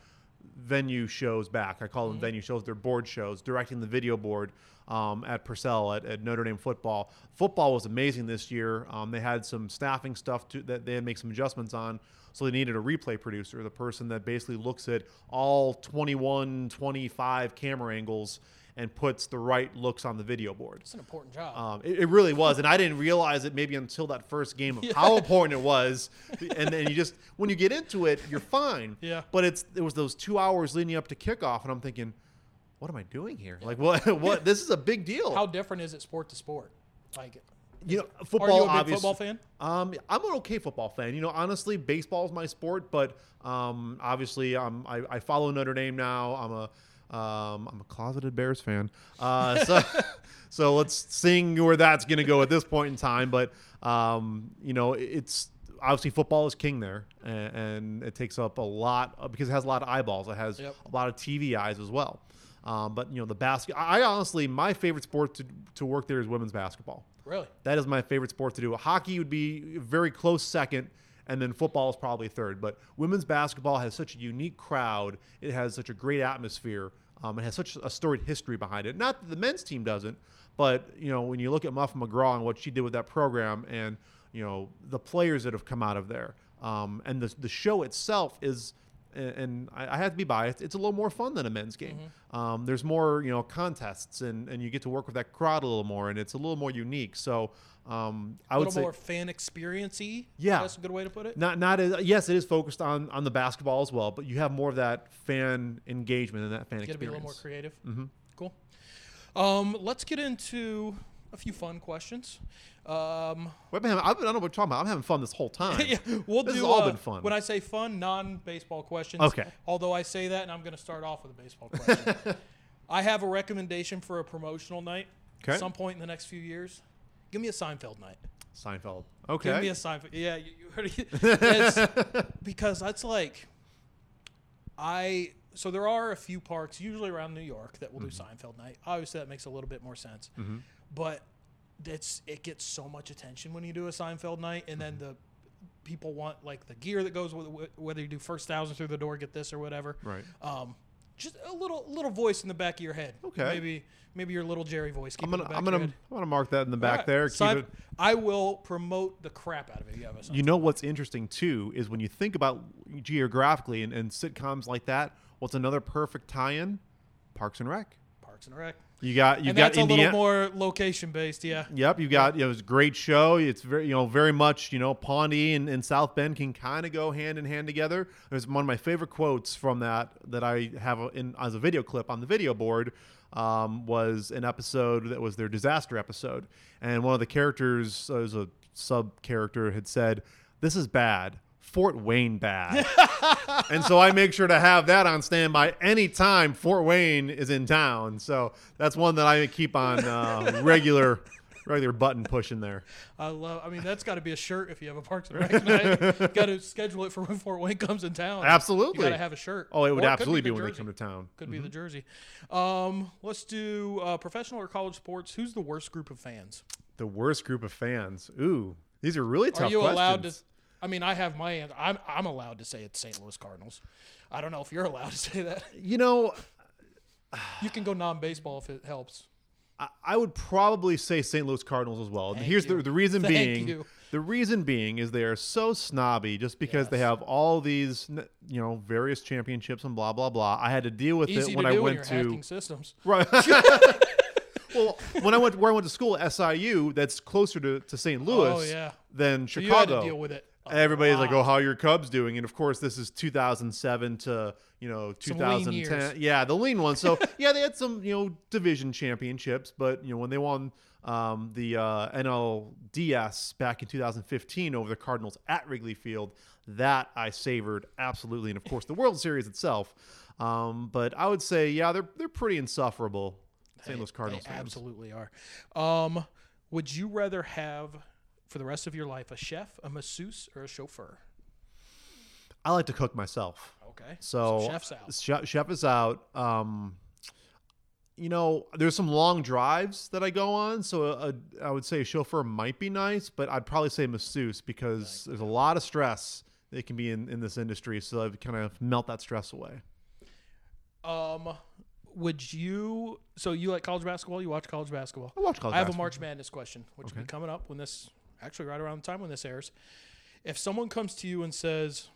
venue shows back. I call them venue shows. They're board shows. Directing the video board um, at Purcell at, at Notre Dame football. Football was amazing this year. Um, they had some staffing stuff to, that they had to make some adjustments on. So they needed a replay producer, the person that basically looks at all 21, 25 camera angles and puts the right looks on the video board. It's an important job. Um, it, it really was, and I didn't realize it maybe until that first game of how important it was. And then you just when you get into it, you're fine. Yeah. But it's it was those two hours leading up to kickoff, and I'm thinking, what am I doing here? Like what? What? This is a big deal. How different is it sport to sport? Like, you know, football. are you a big obvious- football fan? Um, I'm an okay football fan. You know, honestly, baseball is my sport, but um, obviously, um, I, I follow Notre Dame now. I'm a um, I'm a closeted Bears fan. Uh, so, so let's sing where that's going to go at this point in time. But um, you know, it's obviously football is king there, and, and it takes up a lot uh, because it has a lot of eyeballs. It has Yep. a lot of TV eyes as well. Um, but you know, the basket. I I honestly, my favorite sport to to work there is women's basketball. Really? That is my favorite sport to do. Hockey would be very close second, and then football is probably third. But women's basketball has such a unique crowd. It has such a great atmosphere. Um, it has such a storied history behind it. Not that the men's team doesn't, but you know when you look at Muffet McGraw and what she did with that program, and you know the players that have come out of there, um, and the the show itself is and, I, I have to be biased. It's a little more fun than a men's game. Um, there's more, you know, contests, and and you get to work with that crowd a little more, and it's a little more unique. So um, I a would little say more fan experience-y. Yeah. That's a good way to put it. not not as yes, it is focused on on the basketball as well, but you have more of that fan engagement and that fan experience. Got to be a little more creative. Mm-hmm. Cool. Um, let's get into a few fun questions. Um, I'm having- I don't know what we're talking about. I'm having fun this whole time. yeah, we'll This do. has all uh, been fun. When I say fun, non-baseball questions. Okay. Although I say that, and I'm going to start off with a baseball question. I have a recommendation for a promotional night. Okay. At some point in the next few years, give me a Seinfeld night. Seinfeld. Okay. Give me a Seinfeld. Yeah, you, you heard it. It's- because that's like, I. So there are a few parks, usually around New York, that will do Seinfeld night. Obviously, that makes a little bit more sense. But it's it gets so much attention when you do a Seinfeld night, and then the people want like the gear that goes with it, whether you do first thousand through the door, get this or whatever. Right. Um, just a little little voice in the back of your head. Okay. Maybe maybe your little Jerry voice. Keep I'm gonna I'm gonna. I'm gonna mark that in the back Alright, there. It. I will promote the crap out of it. You have You know what's interesting too is when you think about geographically and, and sitcoms like that. What's another perfect tie-in? Parks and Rec. Parks and Rec. You got you and got that's a little more location based, yeah. Yep, you got you know, it's a great show. It's very you know very much you know Pawnee and, and South Bend can kind of go hand in hand together. There's one of my favorite quotes from that that I have in as a video clip on the video board. Um, was an episode that was their disaster episode, and one of the characters, uh, as a sub character, had said, "This is bad." Fort Wayne bad. and so I make sure to have that on standby anytime Fort Wayne is in town. So that's one that I keep on uh, regular regular button pushing there. I love. I mean, that's got to be a shirt if you have a Parks and Rec night. got to schedule it for when Fort Wayne comes in town. Absolutely. You got to have a shirt. Oh, it would Or absolutely be the when they come to town. Could be the jersey. Um, let's do uh, professional or college sports. Who's the worst group of fans? The worst group of fans. Ooh, these are really tough Are you questions. allowed to? I mean, I have my answer. I'm I'm allowed to say it's St. Louis Cardinals. I don't know if you're allowed to say that. You know, You can go non-baseball if it helps. I, I would probably say St. Louis Cardinals as well. Thank Here's you. the the reason Thank being. you. The reason being is they are so snobby just because they have all these, you know, various championships and blah blah blah. I had to deal with Easy it when to I went to systems. Right. well, when I went where I went to school, SIU, that's closer to, to St. Oh, Louis Oh, yeah. than So you had Chicago. to deal with it. A Everybody's like, "Oh, how are your Cubs doing?" And of course, this is 2007 to you know Some lean 2010. Yeah, the lean one. So yeah, they had some you know division championships, but you know when they won um, the uh, NLDS back in 2015 over the Cardinals at Wrigley Field, that I savored absolutely, and of course the World Series itself. Um, but I would say, yeah, they're they're pretty insufferable. St. Louis Cardinals They fans. absolutely are. Um, would you rather have for the rest of your life a chef, a masseuse, or a chauffeur? I like to cook myself. Okay. So, chef's out. Chef, chef is out. Um, you know, there's some long drives that I go on, so a, I would say a chauffeur might be nice, but I'd probably say masseuse because there's a lot of stress that can be in, in this industry. So I kind of melt that stress away. Um, would you? So you like college basketball? You watch college basketball? I watch college I have a. March Madness question, which will be coming up when this actually right around the time when this airs. If someone comes to you and says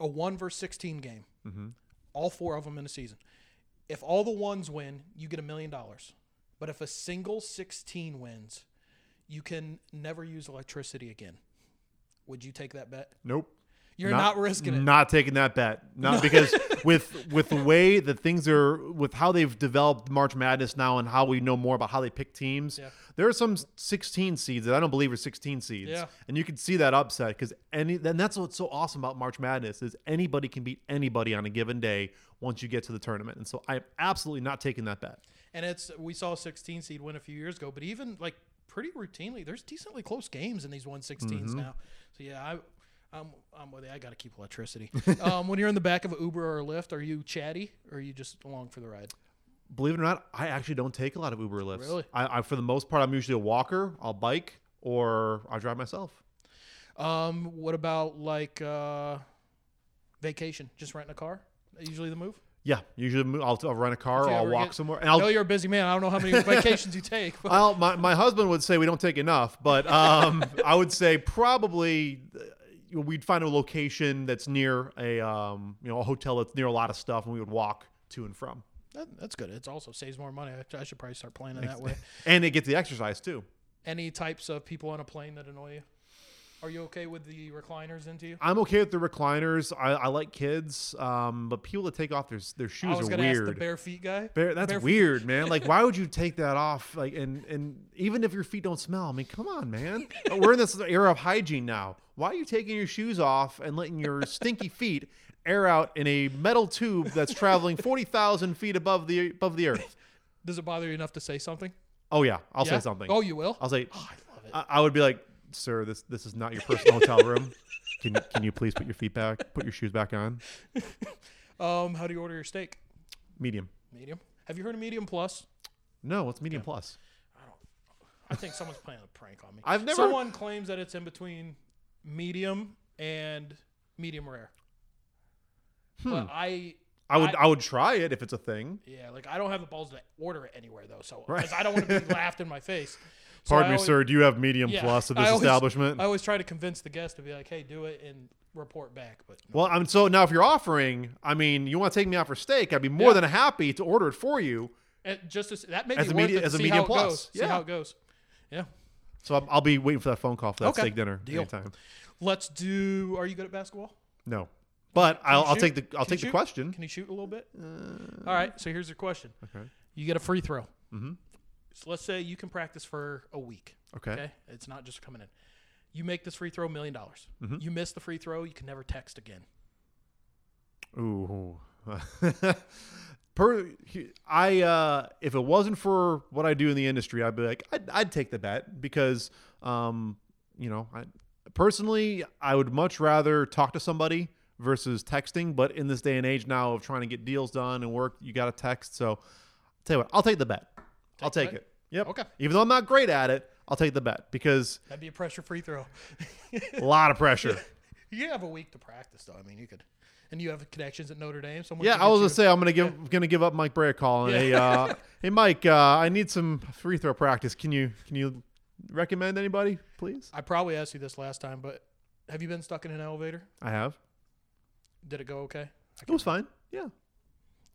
a one versus sixteen game, Mm-hmm. all four of them in a season, if all the ones win, you get a million dollars. But if a single sixteen wins, you can never use electricity again. Would you take that bet? Nope. You're not, risking it. Not taking that bet. Not because with with the way that things are with how they've developed March Madness now and how we know more about how they pick teams. Yeah. There are some 16 seeds that I don't believe are 16 seeds. Yeah. And you can see that upset because any then that's what's so awesome about March Madness is anybody can beat anybody on a given day once you get to the tournament. And so I'm absolutely not taking that bet. And it's we saw a 16 seed win a few years ago, but even like pretty routinely, there's decently close games in these 116s Mm-hmm. now. So yeah, I. I'm, I'm with you. I got to keep electricity. um, when you're in the back of an Uber or a Lyft, are you chatty or are you just along for the ride? Believe it or not, I actually don't take a lot of Uber or Lyfts. Really? I, I for the most part I'm usually a walker, I'll bike, or I'll drive myself. Um, what about like uh, vacation? Just renting a car? Usually the move. Yeah, usually I'll, I'll rent a car or I'll walk get- somewhere. And I I'll, know you're a busy man. I don't know how many vacations you take. But Well, my, my husband would say we don't take enough, but um, I would say probably you know, we'd find a location that's near a um, you know a hotel that's near a lot of stuff, and we would walk to and from. That, that's good. It also saves more money. I, I should probably start planning that way. And it gets the exercise too. Any types of people on a plane that annoy you? Are you okay with the recliners into you? I'm okay with the recliners. I, I like kids, um, but people that take off their their shoes I was are gonna ask the bare feet guy. Bare- that's bare feet- weird, man. Like, why would you take that off? Like, and and even if your feet don't smell, I mean, come on, man. We're in this era of hygiene now. Why are you taking your shoes off and letting your stinky feet air out in a metal tube that's traveling forty thousand feet above the above the earth? Does it bother you enough to say something? Oh yeah, I'll Yeah? say something. Oh, you will. I'll say. Oh, I love it. I, I would be like, sir, this this is not your personal hotel room. Can can you please put your feet back, put your shoes back on? Um, how do you order your steak? Medium. Medium. Have you heard of medium plus? No, it's medium plus. I think someone's playing a prank on me. I've never- Someone claims that it's in between medium and medium rare. But I, I would I- I, would try it if it's a thing. yeah, like I don't have the balls to order it anywhere though. So Right. 'cause I don't want to be laughed in my face. So Pardon I me, always- sir. Do you have medium yeah, plus at I this always- establishment? I always try to convince the guest to be like, "Hey, do it and report back." But no. well, I mean, so now if you're offering, I mean, you want to take me out for steak, I'd be more Yeah. than happy to order it for you. And just to, that may As be a worth media- it as a see medium how it plus. goes. See Yeah. how it goes. Yeah. So I'll, I'll be waiting for that phone call for that Okay. steak dinner Deal. anytime. Let's do. Are you good at basketball? No, but I'll, I'll take the I'll Can take the question. Can you shoot a little bit? All right. So here's your question. Okay. You get a free throw. Mm-hmm. So let's say you can practice for a week. Okay. Okay. It's not just coming in. You make this free throw, million dollars. Mhm. You miss the free throw, you can never text again. Ooh. per, I uh, if it wasn't for what I do in the industry, I'd be like, I'd, I'd take the bet because, um, you know, I personally I would much rather talk to somebody versus texting. But in this day and age now of trying to get deals done and work, you got to text. So, tell you what, I'll take the bet. I'll take bet? it. Yep. Okay. Even though I'm not great at it, I'll take the bet because That'd be a pressure free throw. a lot of pressure. you have a week to practice, though. I mean, you could, and you have connections at Notre Dame. Someone Yeah, I was gonna say I'm gonna give gonna give up Mike Brey a call and Yeah. hey, uh, hey Mike, uh, I need some free throw practice. Can you can you recommend anybody, please? I probably asked you this last time, but have you been stuck in an elevator? I have. Did it go okay? It was fine. Yeah.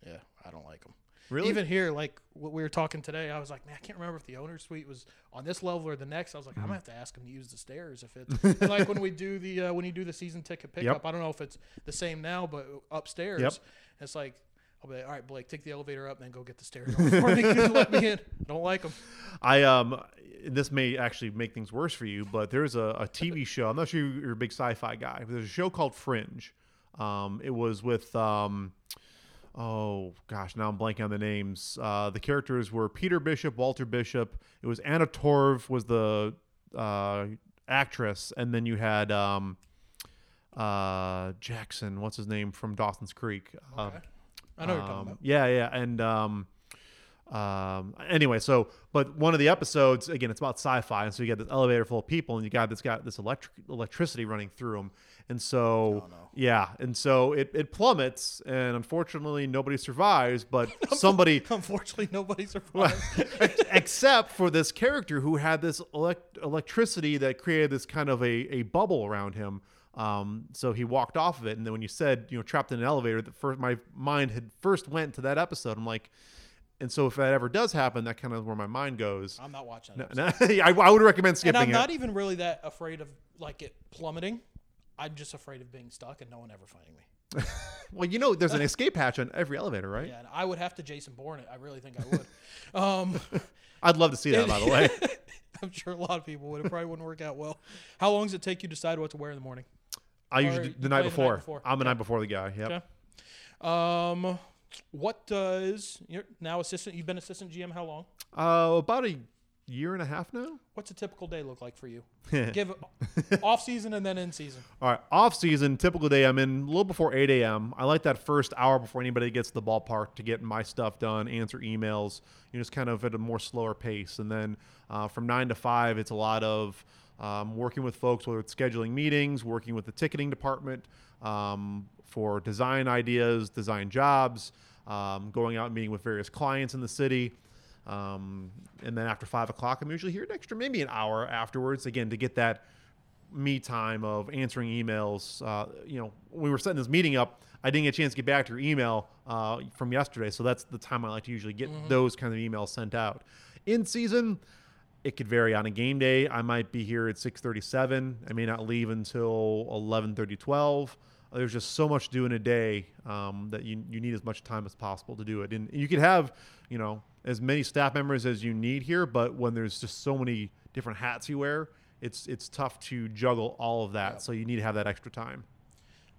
Yeah, I don't like them. Really? Even here, like what we were talking today, I was like, man, I can't remember if the owner's suite was on this level or the next. I was like, I'm Mm-hmm. gonna have to ask him to use the stairs if it's like when we do the uh, when you do the season ticket pickup. I don't know if it's the same now, but upstairs, Yep. it's like. I'll be like, all right, Blake, take the elevator up and then go get the stairs. Let me in. I don't like them. I um this may actually make things worse for you, but there's a, a TV show. I'm not sure you're a big sci-fi guy. But there's a show called Fringe. Um, it was with um, oh gosh, now I'm blanking on the names. Uh, the characters were Peter Bishop, Walter Bishop. It was Anna Torv was the uh, actress, and then you had um, uh, Jackson. What's his name from Dawson's Creek? Uh, Okay. I know what you're talking um, about. Yeah, yeah, and um, um, anyway, so but one of the episodes again, it's about sci-fi, and so you got this elevator full of people, and you got this got this electric electricity running through them, and so Oh, no. yeah, and so it, it plummets, and unfortunately nobody survives, but somebody Unfortunately, nobody survived. except for this character who had this elect- electricity that created this kind of a, a bubble around him. Um, so he walked off of it, and then when you said you know trapped in an elevator, the first my mind had first went to that episode. I'm like, and so if that ever does happen, that kind of where my mind goes. I'm not watching No, no, I, I would recommend skipping. and I'm it. not even really that afraid of like it plummeting. I'm just afraid of being stuck and no one ever finding me. well, you know, there's an escape hatch on every elevator, right? Yeah, and I would have to Jason Bourne it. I really think I would. um, I'd love to see that, by the way. I'm sure a lot of people would. It probably wouldn't work out well. How long does it take you to decide what to wear in the morning? I Or usually the night the night before. before. I'm the night before the guy. Yep. Okay. Um, what does you're now assistant? You've been assistant GM how long? Uh, about a year and a half now. What's a typical day look like for you? Give off season and then in season. All right, off season, typical day, I'm in a little before 8 a.m. I like that first hour before anybody gets to the ballpark to get my stuff done, answer emails, you know, just kind of at a more slower pace. And then uh, from 9 to 5, it's a lot of um, working with folks, whether it's scheduling meetings, working with the ticketing department um, for design ideas, design jobs, um, going out and meeting with various clients in the city. Um, and then after five o'clock, I'm usually here an extra, maybe an hour afterwards, again, to get that me time of answering emails. Uh, you know, when we were setting this meeting up, I didn't get a chance to get back to your email uh, from yesterday, so that's the time I like to usually get those kind of emails sent out. In season, it could vary on a game day. I might be here at 6:37. I may not leave until 11:30, 12. There's just so much to do in a day um, that you, you need as much time as possible to do it. And you could have, you know, as many staff members as you need here, but when there's just so many different hats you wear, it's it's tough to juggle all of that. So you need to have that extra time.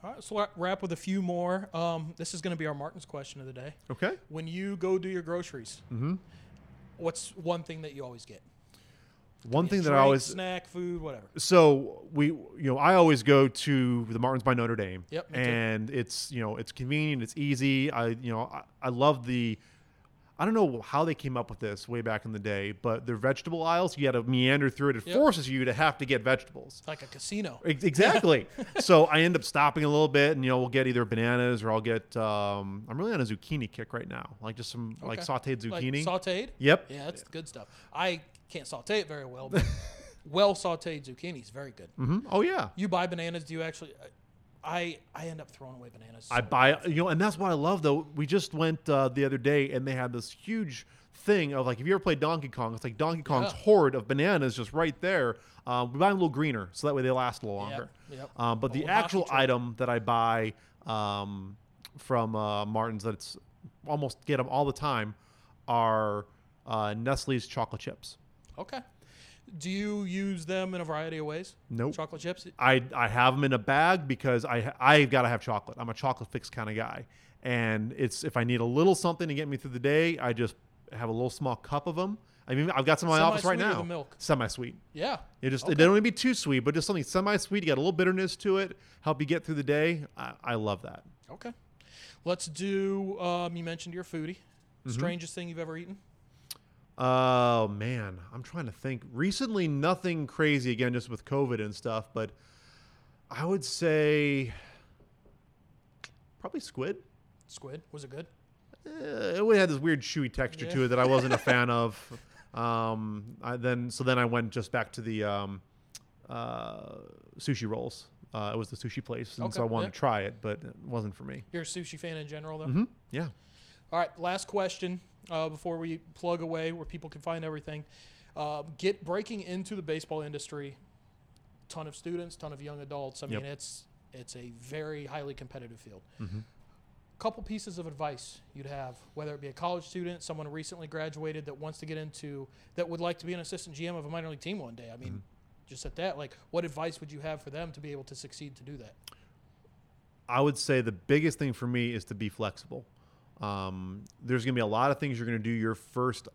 All right, so we'll wrap with a few more. Um, this is going to be our Martin's question of the day. Okay. When you go do your groceries, what's one thing that you always get? One thing that I always snack, food, whatever. so we you know I always go to the Martin's by Notre Dame. Yep, and it's you know it's convenient, it's easy. I you know I, I love the. I don't know how they came up with this way back in the day, but their vegetable aisles, you got to meander through it. It Yep. forces you to have to get vegetables. Like a casino. Exactly. so I end up stopping a little bit, and you know we'll get either bananas or I'll get. Um, I'm really on a zucchini kick right now, like just some like Okay. Like zucchini. sauteed? Yep. Yeah, that's good stuff. I can't saute it very well, but well sauteed zucchini is very good. hmm Oh yeah. You buy bananas? Do you actually? I I end up throwing away bananas. I so buy, you know, and that's what I love though. We just went uh, the other day and they had this huge thing of like, if you ever played Donkey Kong, it's like Donkey Kong's Yeah. horde of bananas just right there. Um, we buy them a little greener so that way they last a little longer. yep. Um, but A the actual item that I buy um, from uh, Martin's that's almost get them all the time are uh, Nestle's chocolate chips. Okay. Do you use them in a variety of ways? Nope. Chocolate chips. I, I have them in a bag because I I got to have chocolate. I'm a chocolate fix kind of guy, and it's if I need a little something to get me through the day, I just have a little small cup of them. I mean, I've got some in my office right now. milk? Semi-sweet. Yeah. It just Okay. it don't need to be too sweet, but just something semi-sweet. You got a little bitterness to it, help you get through the day. I, I love that. Okay. Let's do. Um, you mentioned you're foodie. Mm-hmm. Strangest thing you've ever eaten? Oh man, I'm trying to think. Recently, nothing crazy again, just with COVID and stuff. But I would say probably squid. Squid. Was it good? uh, it had this weird chewy texture to it that I wasn't a fan of. Um, I then so then I went just back to the um, uh, sushi rolls. Uh, it was the sushi place, and so I wanted yeah. to try it, but it wasn't for me. You're a sushi fan in general, though. hmm Yeah. All right. Last question uh, before we plug away where people can find everything. Uh, get breaking into the baseball industry. Ton of students, ton of young adults. I mean, it's it's a very highly competitive field. Mhm. Couple pieces of advice you'd have, whether it be a college student, someone recently graduated that wants to get into, that would like to be an assistant GM of a minor league team one day. I mean, Mm-hmm. just at that, like, what advice would you have for them to be able to succeed to do that? I would say the biggest thing for me is to be flexible. Um, there's going to be a lot of things you're going to do your first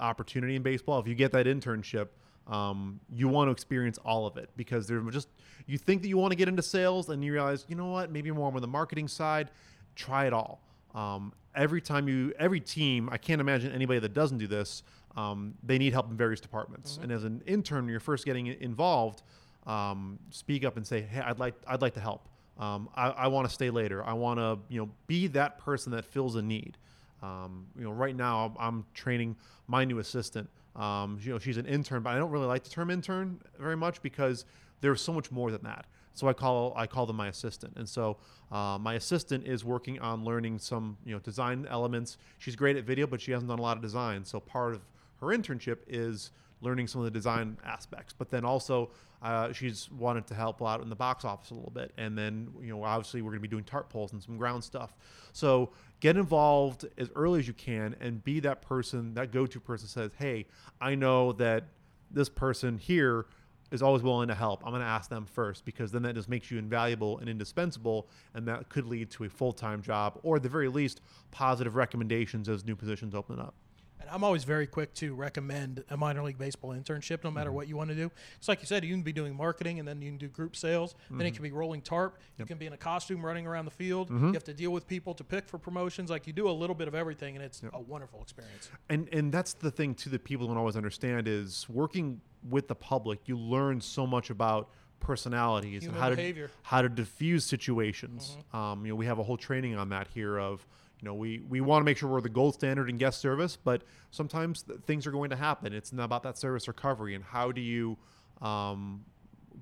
opportunity in baseball. If you get that internship, um, you want to experience all of it because they're just you think that you want to get into sales and you realize you know what maybe more on the marketing side. Try it all. Um, every time you every team, I can't imagine anybody that doesn't do this. Um, they need help in various departments, and as an intern, when you're first getting involved. Um, speak up and say, "Hey, I'd like I'd like to help." Um, I, I want to stay later. I want to, you know, be that person that fills a need. Um, you know, right now I'm, training my new assistant. Um, you know, she's an intern, but I don't really like the term intern very much because there's so much more than that. So I call I call them my assistant, and so uh, my assistant is working on learning some you know design elements. She's great at video, but she hasn't done a lot of design. So part of her internship is learning some of the design aspects, but then also uh, she's wanted to help out in the box office a little bit. And then, you know, obviously we're going to be doing tarp poles and some ground stuff. So get involved as early as you can and be that person, that go to person says, hey, I know that this person here is always willing to help. I'm going to ask them first because then that just makes you invaluable and indispensable. And that could lead to a full time job or at the very least, positive recommendations as new positions open up. And I'm always very quick to recommend a minor league baseball internship, no Mm-hmm. matter what you want to do. It's like you said, you can be doing marketing, and then you can do group sales. Then Mm-hmm. it can be rolling tarp. You can be in a costume running around the field. Mm-hmm. You have to deal with people to pick for promotions. Like you do a little bit of everything, and it's a wonderful experience. and and that's the thing too that people don't always understand is working with the public you learn so much about personalities Human and how behavior. to how to diffuse situations um, you know we have a whole training on that here of you know we we want to make sure we're the gold standard in guest service but sometimes th- things are going to happen it's not about that service recovery and how do you um,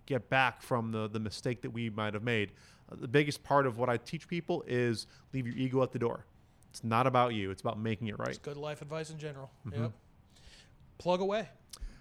get back from the the mistake that we might have made. Uh, the biggest part of what I teach people is leave your ego at the door. It's not about you. It's about making it right. It's good life advice in general. Mm-hmm. Yep. Plug away.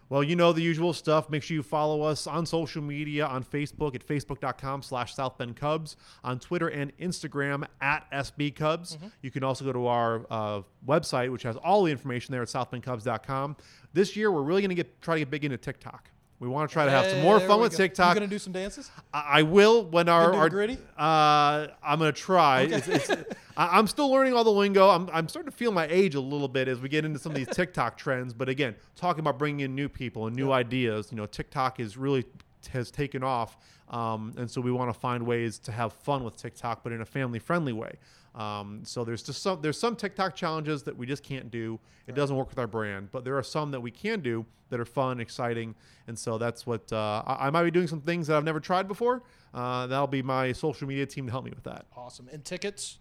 Well, you know the usual stuff. Make sure you follow us on social media on Facebook at facebook.com slash South Bend Cubs, on Twitter and Instagram at SB Cubs. You can also go to our uh, website, which has all the information there at southbendcubs.com. This year, we're really going to get try to get big into TikTok. We want to try to have some more fun with go. TikTok. You gonna do some dances? I I will when our, our gritty? Uh, I'm gonna try. It's, it's, I, I'm still learning all the lingo. I'm, I'm starting to feel my age a little bit as we get into some of these TikTok trends. But again, talking about bringing in new people and new ideas. You know, TikTok is really has taken off, um, and so we want to find ways to have fun with TikTok, but in a family friendly way. Um, so there's just some there's some TikTok challenges that we just can't do. It doesn't work with our brand, but there are some that we can do that are fun, exciting, and so that's what uh, I, I might be doing some things that I've never tried before. Uh, that'll be my social media team to help me with that. Awesome. And tickets?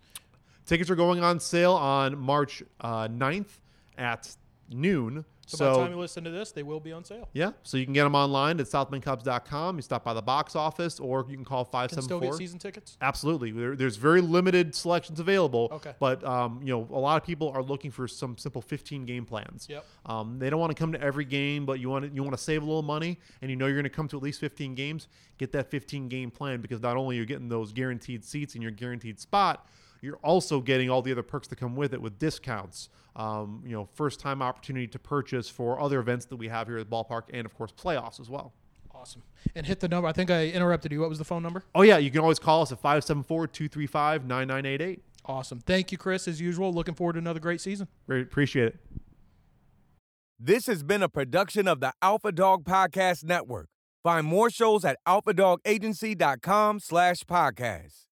Tickets are going on sale on March uh, 9th at noon. So, So, by the time you listen to this, they will be on sale. yeah, so you can get them online at southbendcubs.com. You stop by the box office, or you can call Can still 574. get season tickets? Absolutely, there, there's very limited selections available. Okay. but um, you know, a lot of people are looking for some simple 15 game plans. Yep. Um, they don't want to come to every game, but you want to, you want to save a little money, and you know you're going to come to at least 15 games. Get that 15 game plan because not only you're getting those guaranteed seats in your guaranteed spot, you're also getting all the other perks that come with it with discounts. Um, you know, first time opportunity to purchase for other events that we have here at the ballpark, and of course playoffs as well. Awesome. And hit the number. I think I interrupted you. What was the phone number? Oh yeah, you can always call us at 574-235-9988. Awesome. Thank you, Chris, as usual. Looking forward to another great season. Very appreciate it. This has been a production of the Alpha Dog Podcast Network. Find more shows at alphadogagency.com slash podcast.